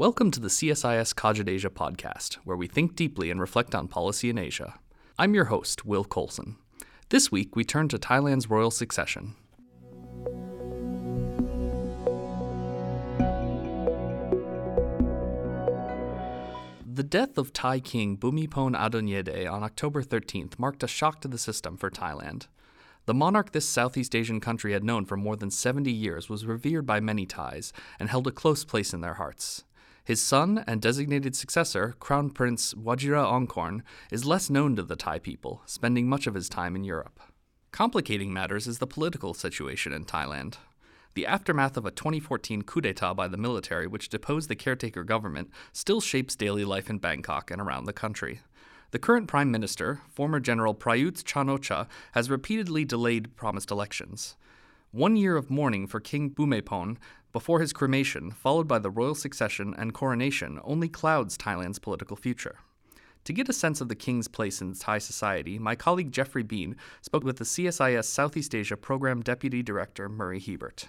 Welcome to the CSIS Cogit Asia podcast, where we think deeply and reflect on policy in Asia. I'm your host, Will Colson. This week, we turn to Thailand's royal succession. The death of Thai King Bhumibol Adulyadej on October 13th marked a shock to the system for Thailand. The monarch this Southeast Asian country had known for more than 70 years was revered by many Thais and held a close place in their hearts. His son and designated successor, Crown Prince Vajiralongkorn, is less known to the Thai people, spending much of his time in Europe. Complicating matters is the political situation in Thailand. The aftermath of a 2014 coup d'etat by the military, which deposed the caretaker government, still shapes daily life in Bangkok and around the country. The current Prime Minister, former General Prayut Chan-o-cha, has repeatedly delayed promised elections. One year of mourning for King Bhumibol before his cremation, followed by the royal succession and coronation, only clouds Thailand's political future. To get a sense of the king's place in Thai society, my colleague Jeffrey Bean spoke with the CSIS Southeast Asia Program Deputy Director Murray Hiebert.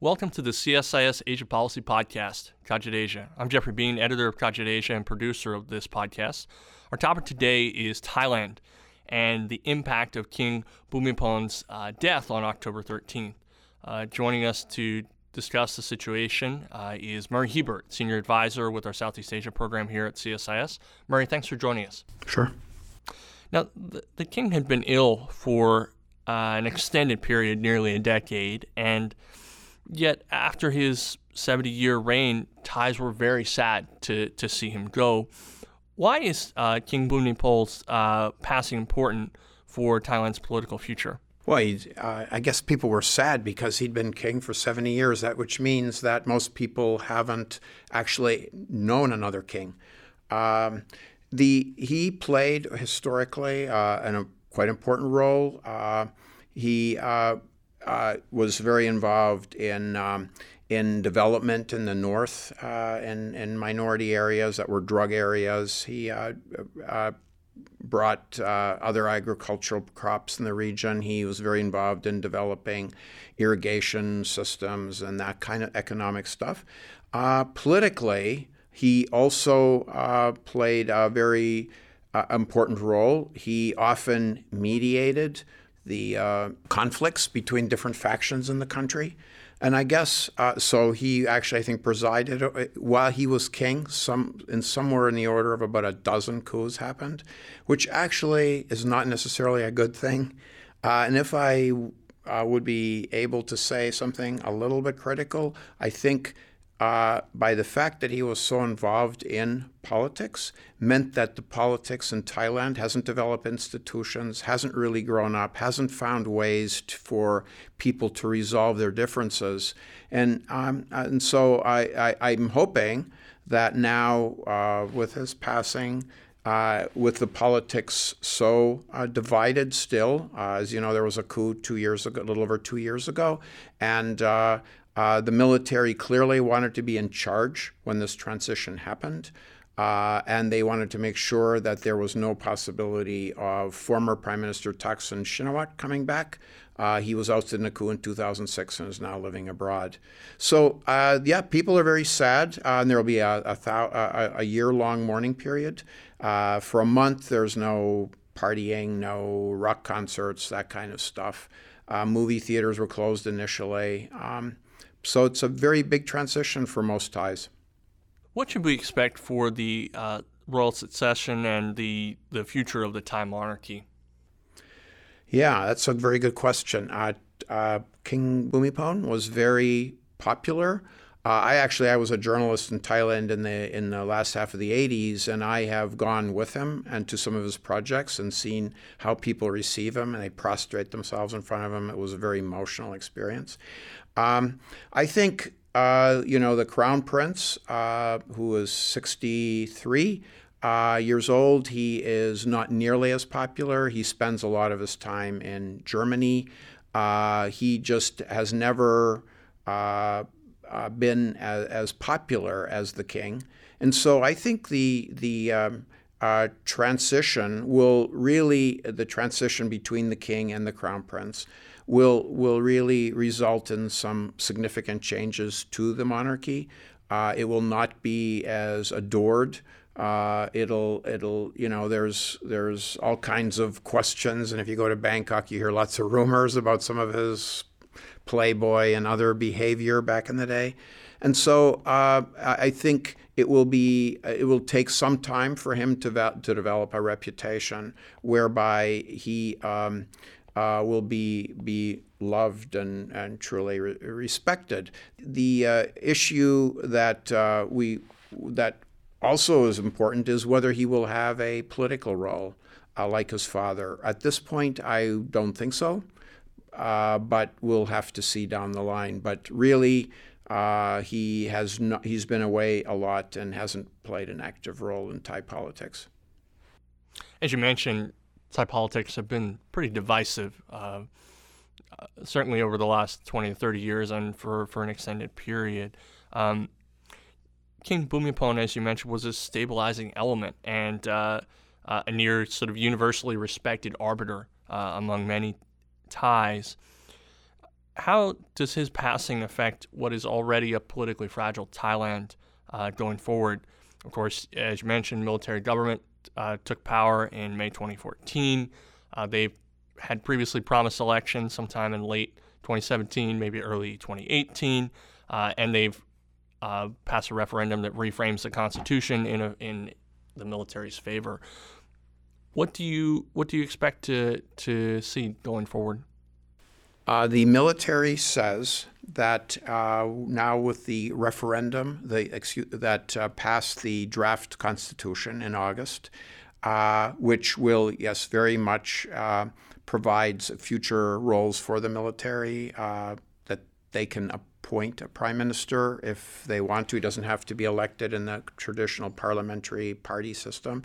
Welcome to the CSIS Asia Policy Podcast, Cogit Asia. I'm Jeffrey Bean, editor of Cogit Asia and producer of this podcast. Our topic today is Thailand and the impact of King Bhumibol's uh, death on October 13th. Uh, joining us to discuss the situation uh, is Murray Hiebert, Senior Advisor with our Southeast Asia program here at CSIS. Murray, thanks for joining us. Sure. Now, the, the king had been ill for uh, an extended period, nearly a decade, and yet after his 70 year reign, Thais were very sad to, to see him go. Why is uh, King Bhumibol's uh, passing important for Thailand's political future? Well, uh, I guess people were sad because he'd been king for 70 years, that which means that most people haven't actually known another king. Um, the he played historically uh, in a quite important role. Uh, he uh, uh, was very involved in um, in development in the north uh, in, in minority areas that were drug areas. He brought uh, other agricultural crops in the region. He was very involved in developing irrigation systems and that kind of economic stuff. Uh, politically, he also uh, played a very uh, important role. He often mediated the uh, conflicts between different factions in the country. And I guess uh, so. He actually, I think, presided uh, while he was king. Some in somewhere in the order of about a dozen coups happened, which actually is not necessarily a good thing. Uh, and if I uh, would be able to say something a little bit critical, I think uh, by the fact that he was so involved in politics meant that the politics in Thailand hasn't developed institutions, hasn't really grown up, hasn't found ways to, for people to resolve their differences. And, um, and so I, I, am hoping that now, uh, with his passing, uh, with the politics so uh, divided still, uh, as you know, there was a coup two years ago, a little over two years ago, and uh, the military clearly wanted to be in charge when this transition happened. Uh, and they wanted to make sure that there was no possibility of former Prime Minister Thaksin Shinawatra coming back. Uh, he was ousted in a coup in 2006 and is now living abroad. So, uh, yeah, people are very sad, uh, and there will be a, a, a, a year long mourning period. Uh, for a month, there's no partying, no rock concerts, that kind of stuff. movie theaters were closed initially. Um, so it's a very big transition for most Thais. What should we expect for the uh, royal succession and the, the future of the Thai monarchy? Yeah, that's a very good question. Uh, uh, King Bhumibol was very popular. Uh, I actually I was a journalist in Thailand in the in the last half of the 80s, and I have gone with him and to some of his projects and seen how people receive him and they prostrate themselves in front of him. It was a very emotional experience. Um, I think uh, you know the Crown Prince, uh, who is 63 uh, years old, he is not nearly as popular. He spends a lot of his time in Germany. Uh, he just has never uh, uh, been as, as, popular as the king, and so I think the the um, uh, transition will really the transition between the king and the crown prince will will really result in some significant changes to the monarchy. Uh, it will not be as adored. Uh, it'll it'll you know there's there's all kinds of questions, and if you go to Bangkok, you hear lots of rumors about some of his playboy and other behavior back in the day, and so uh, I think it will be it will take some time for him to to develop a reputation whereby he um, uh, will be be loved and, and truly re- respected. The uh, issue that uh, we that also is important is whether he will have a political role uh, like his father. At this point, I don't think so, uh, but we'll have to see down the line. But really, uh, he has not, he's been away a lot and hasn't played an active role in Thai politics. As you mentioned, Thai politics have been pretty divisive, uh, uh certainly over the last 20 to 30 years and for, for an extended period. Um, King Bhumibol, as you mentioned, was a stabilizing element and uh, uh, a near sort of universally respected arbiter uh, among many Thais. How does his passing affect what is already a politically fragile Thailand uh, going forward? Of course, as you mentioned, military government uh, took power in May 2014. Uh, they had previously promised elections sometime in late 2017, maybe early 2018, and they've uh, pass a referendum that reframes the Constitution in a, in the military's favor. What do you what do you expect to to see going forward? Uh, the military says that uh, now with the referendum the, excuse, that uh, passed the draft constitution in August, uh, which will yes very much uh, provides future roles for the military uh, that they can appoint a prime minister if they want to. He doesn't have to be elected in the traditional parliamentary party system.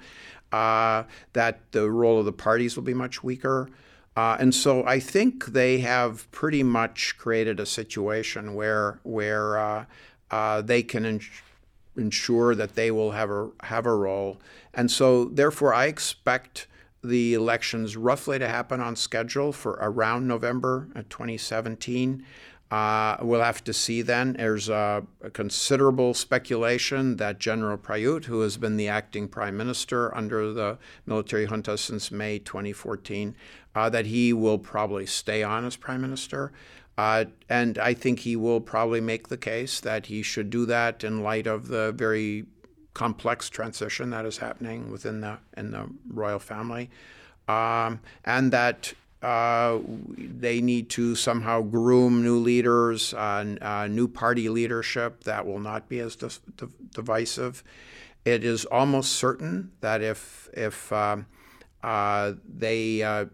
Uh, that the role of the parties will be much weaker. Uh, and so I think they have pretty much created a situation where where uh, uh they can ensure that they will have a have a role. And so therefore, I expect the elections roughly to happen on schedule for around November 2017. Uh, we'll have to see then. There's a, a, considerable speculation that General Prayut, who has been the acting prime minister under the military junta since May 2014, uh, that he will probably stay on as prime minister. Uh, and I think he will probably make the case that he should do that in light of the very complex transition that is happening within the in the royal family, um, and that uh, they need to somehow groom new leaders, uh, uh, new party leadership that will not be as divisive. It is almost certain that if if um, uh, they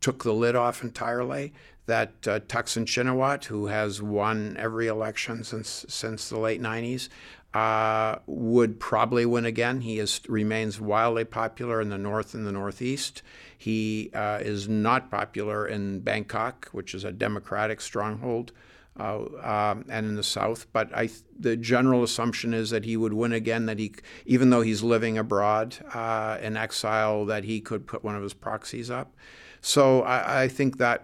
took the lid off entirely, that uh, Thaksin who has won every election since since the late '90s, uh, would probably win again. He is, remains wildly popular in the north and the northeast. He uh, is not popular in Bangkok, which is a democratic stronghold, uh, um, and in the south. But I, the general assumption is that he would win again. That he, even though he's living abroad uh, in exile, that he could put one of his proxies up. So I, I think that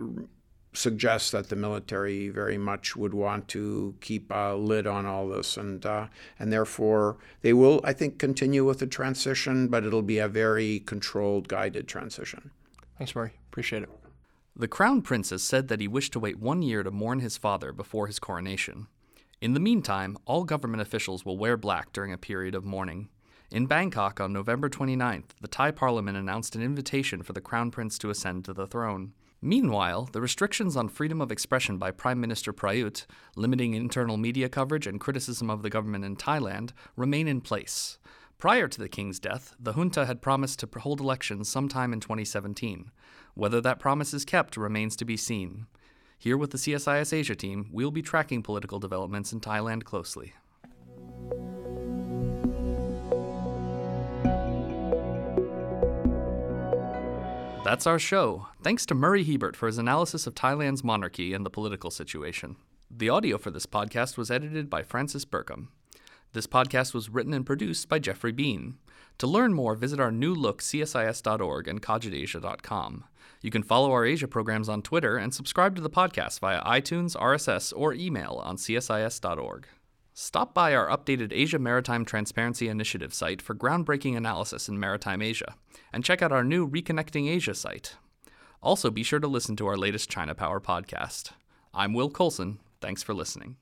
suggests that the military very much would want to keep a lid on all this, and uh, and therefore they will, I think, continue with the transition, but it'll be a very controlled, guided transition. Thanks, Murray. Appreciate it. The Crown Princess said that he wished to wait one year to mourn his father before his coronation. In the meantime, all government officials will wear black during a period of mourning. In Bangkok on November 29th, the Thai parliament announced an invitation for the Crown Prince to ascend to the throne. Meanwhile, the restrictions on freedom of expression by Prime Minister Prayut, limiting internal media coverage and criticism of the government in Thailand, remain in place. Prior to the king's death, the junta had promised to hold elections sometime in 2017. Whether that promise is kept remains to be seen. Here with the CSIS Asia team, we'll be tracking political developments in Thailand closely. That's our show. Thanks to Murray Hiebert for his analysis of Thailand's monarchy and the political situation. The audio for this podcast was edited by Francis Burkham. This podcast was written and produced by Jeffrey Bean. To learn more, visit our new look csis.org and cogitasia.com. You can follow our Asia programs on Twitter and subscribe to the podcast via iTunes, RSS, or email on csis.org. Stop by our updated Asia Maritime Transparency Initiative site for groundbreaking analysis in maritime Asia, and check out our new Reconnecting Asia site. Also, be sure to listen to our latest China Power podcast. I'm Will Colson. Thanks for listening.